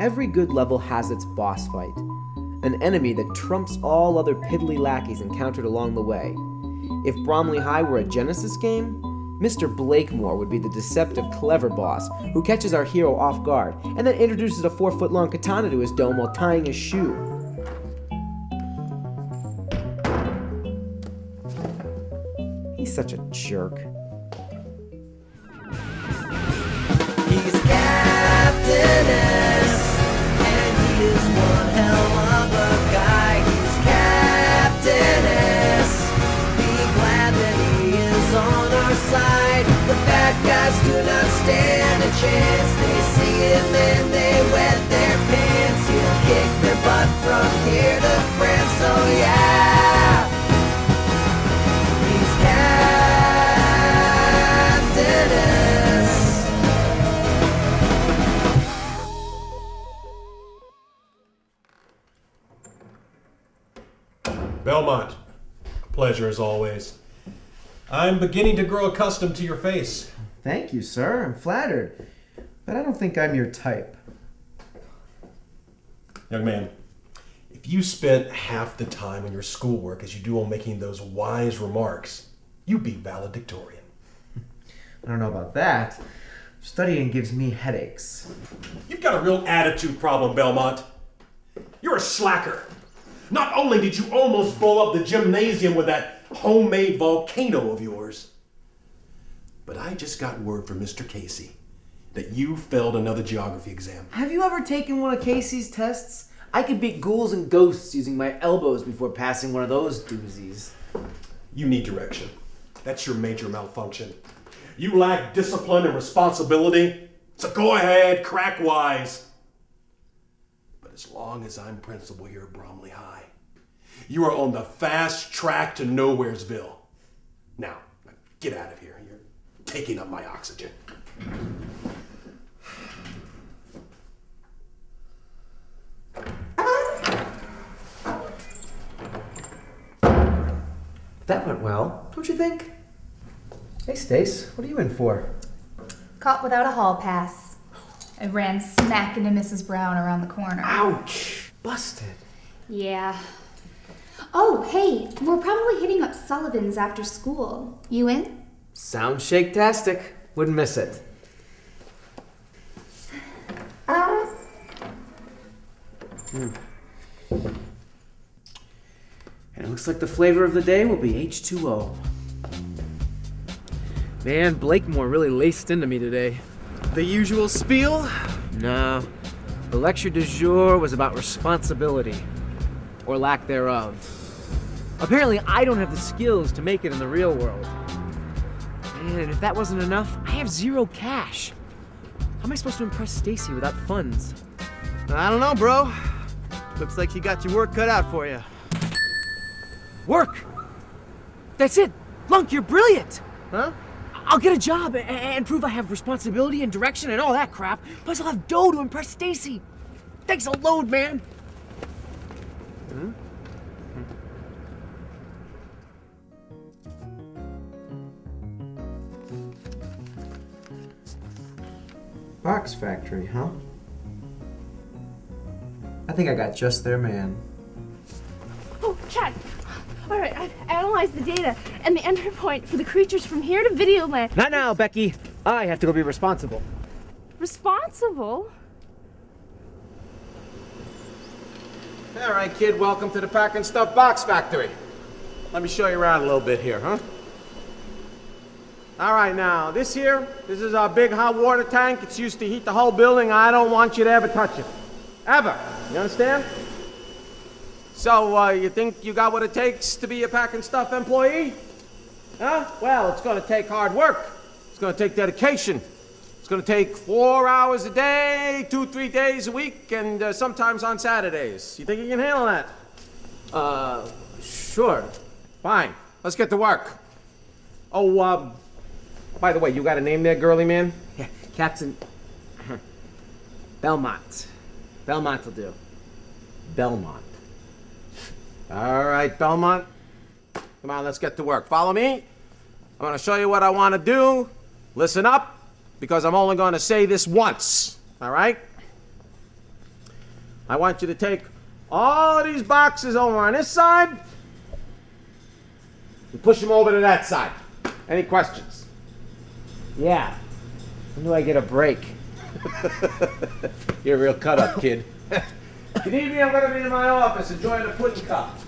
Every good level has its boss fight, an enemy that trumps all other piddly lackeys encountered along the way. If Bromley High were a Genesis game, Mr. Blakemore would be the deceptive, clever boss who catches our hero off guard and then introduces a four foot long katana to his dome while tying his shoe. He's such a jerk. Do not stand a chance. They see him and they wet their pants. He'll kick their butt from here to France. So yeah. He's. Belmont, pleasure as always. I'm beginning to grow accustomed to your face. Thank you, sir. I'm flattered. But I don't think I'm your type. Young man, if you spent half the time on your schoolwork as you do on making those wise remarks, you'd be valedictorian. I don't know about that. Studying gives me headaches. You've got a real attitude problem, Belmont. You're a slacker. Not only did you almost blow up the gymnasium with that homemade volcano of yours, but I just got word from Mr. Casey that you failed another geography exam. Have you ever taken one of Casey's tests? I could beat ghouls and ghosts using my elbows before passing one of those doozies. You need direction. That's your major malfunction. You lack discipline and responsibility, so go ahead, crack wise. But as long as I'm principal here at Bromley High, you are on the fast track to Nowheresville. Now, get out of here. You're taking up my oxygen. That went well, don't you think? Hey, Stace, what are you in for? Caught without a hall pass. I ran smack into Mrs. Brown around the corner. Ouch! Busted. Yeah. Oh, hey, we're probably hitting up Sullivan's after school. You in? Sounds shake-tastic. Wouldn't miss it. Hmm. And it looks like the flavor of the day will be H2O. Man, Blakemore really laced into me today. The usual spiel? No. The lecture du jour was about responsibility. Or lack thereof. Apparently, I don't have the skills to make it in the real world. And if that wasn't enough, I have zero cash. How am I supposed to impress Stacy without funds? I don't know, bro. Looks like you got your work cut out for you. Work! That's it! Lunk, you're brilliant! Huh? I'll get a job a- and prove I have responsibility and direction and all that crap. Plus, I'll have dough to impress Stacy. Thanks a load, man. Box factory, huh? I think I got just their man. Oh, Chad. All right, I've analyzed the data and the entry point for the creatures from here to Videoland. Not now, Becky. I have to go be responsible. Responsible? All right, kid, welcome to the Pack and Stuff Box Factory. Let me show you around a little bit here, huh? All right, now, this here, this is our big hot water tank. It's used to heat the whole building. I don't want you to ever touch it. Ever. You understand? So, uh, you think you got what it takes to be a Pack and Stuff employee? Huh? Well, it's gonna take hard work. It's gonna take dedication. It's gonna take four hours a day, two, three days a week, and uh, sometimes on Saturdays. You think you can handle that? Uh, sure. Fine. Let's get to work. Oh, um, by the way, you got a name there, girly man? Yeah, Captain. Belmont. Belmont will do. Belmont. All right, Belmont. Come on, let's get to work. Follow me. I'm going to show you what I want to do. Listen up, because I'm only going to say this once. All right? I want you to take all of these boxes over on this side and push them over to that side. Any questions? Yeah. When do I get a break? You're a real cut up, kid. if you need me, I'm gonna be in my office enjoying a pudding cup.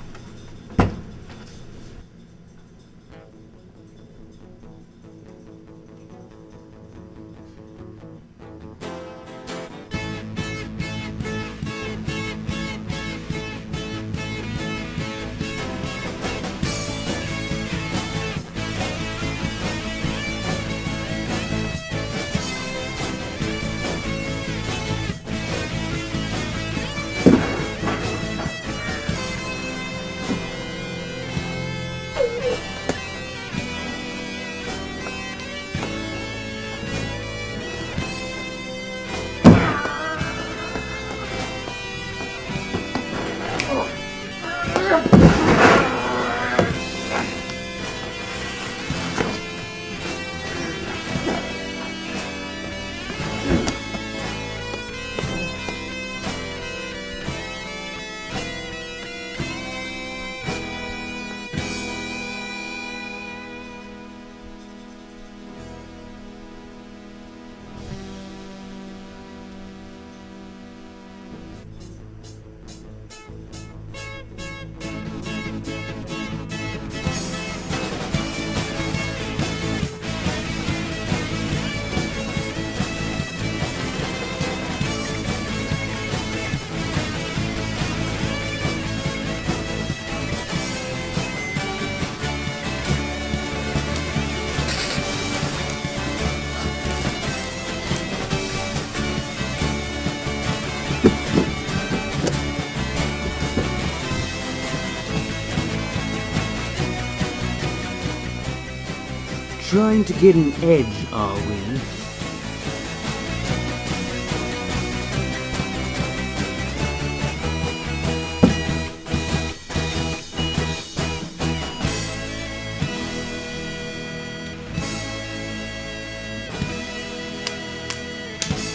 Trying to get an edge, are we?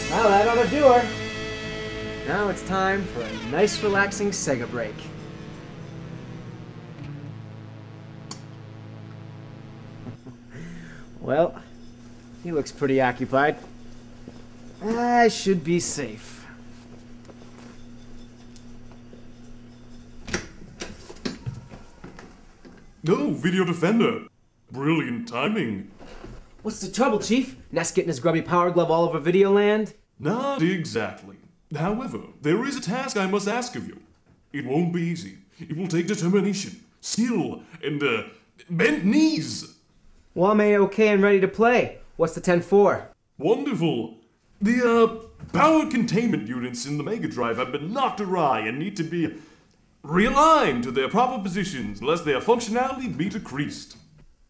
Well, that ought to do her. Now it's time for a nice, relaxing Sega break. Well, he looks pretty occupied. I should be safe. Oh, Video Defender. Brilliant timing. What's the trouble, Chief? Ness getting his grubby power glove all over Videoland? Not exactly. However, there is a task I must ask of you. It won't be easy. It will take determination, skill, and, uh, bent knees. Well, I'm A-okay and ready to play. What's the 10-4? Wonderful. The, uh, power containment units in the Mega Drive have been knocked awry and need to be realigned to their proper positions, lest their functionality be decreased.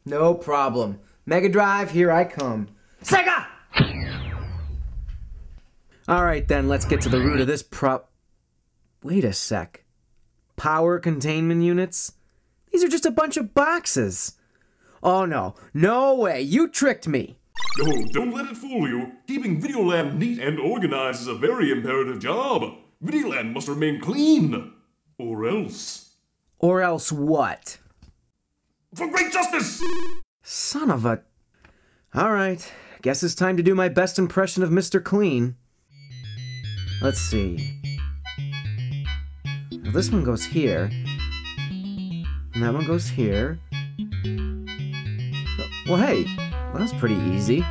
No problem. Mega Drive, here I come. Sega! Alright then, let's get to the root of this prop. Wait a sec. Power containment units? These are just a bunch of boxes. Oh no, no way, you tricked me. Oh, don't let it fool you. Keeping Videoland neat and organized is a very imperative job. Videoland must remain clean. Or else. Or else what? For great justice! Son of a. Alright, guess it's time to do my best impression of Mr. Clean. Let's see. Well, this one goes here. And that one goes here. Well, hey, that was pretty easy.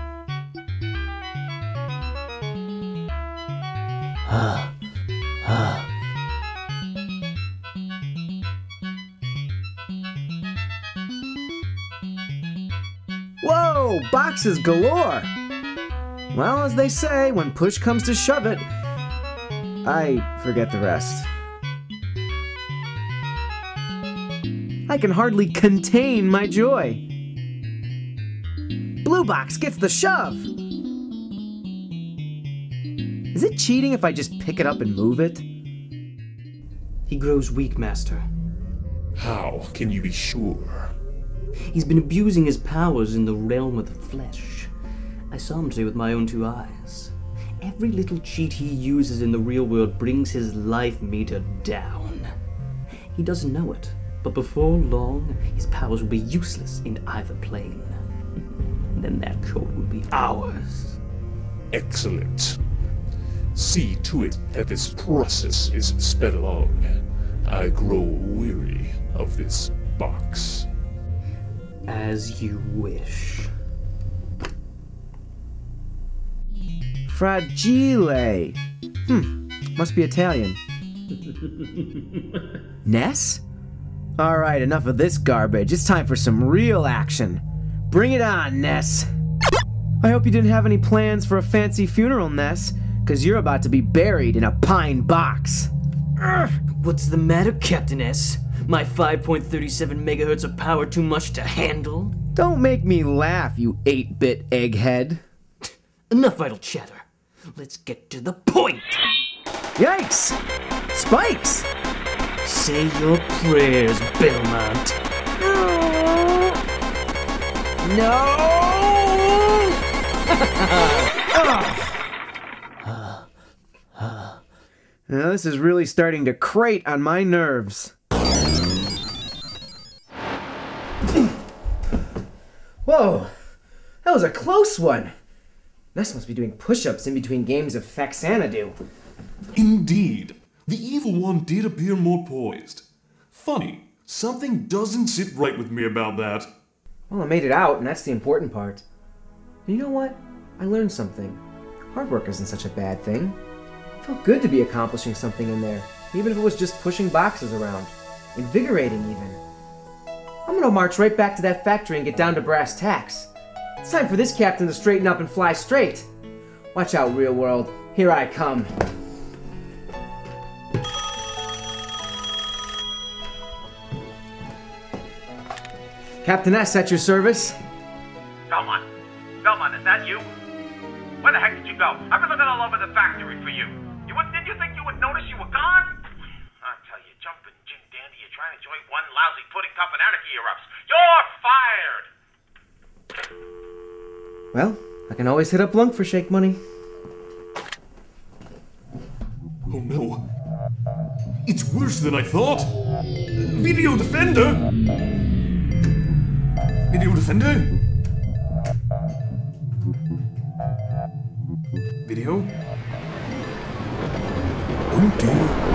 Whoa, boxes galore! Well, as they say, when push comes to shove it, I forget the rest. I can hardly contain my joy. Blue Box gets the shove! Is it cheating if I just pick it up and move it? He grows weak, Master. How can you be sure? He's been abusing his powers in the realm of the flesh. I saw him today with my own two eyes. every little cheat he uses in the real world brings his life meter down. He doesn't know it, but before long, his powers will be useless in either plane. And then that code will be ours. Excellent. See to it that this process is sped along. I grow weary of this box. As you wish. Fragile. Hmm, must be Italian. Ness? Alright, enough of this garbage. It's time for some real action. Bring it on, Ness. I hope you didn't have any plans for a fancy funeral, Ness, because you're about to be buried in a pine box. What's the matter, Captain S? My 5.37 megahertz of power too much to handle? Don't make me laugh, you 8 bit egghead. Enough idle chatter. Let's get to the point. Yikes! Spikes! Say your prayers, Belmont. Now, this is really starting to crate on my nerves. Whoa, that was a close one. Ness must be doing push ups in between games of Faxanadu. Indeed, the evil one did appear more poised. Funny, something doesn't sit right with me about that. Well, I made it out, and that's the important part. And you know what? I learned something. Hard work isn't such a bad thing. It felt good to be accomplishing something in there, even if it was just pushing boxes around. Invigorating, even. I'm gonna march right back to that factory and get down to brass tacks. It's time for this captain to straighten up and fly straight. Watch out, real world. Here I come. Captain S at your service. Belmont. Belmont, is that you? Where the heck did you go? I've been looking all over the factory for you. You would, did you think you would notice you were gone? I tell you, jumping Jim Dandy, you're trying to enjoy one lousy pudding cup and anarchy erupts. You're fired! Well, I can always hit up Lunk for shake money. Oh no. It's worse than I thought. Video Defender! Video Defender? Video? Oh dear.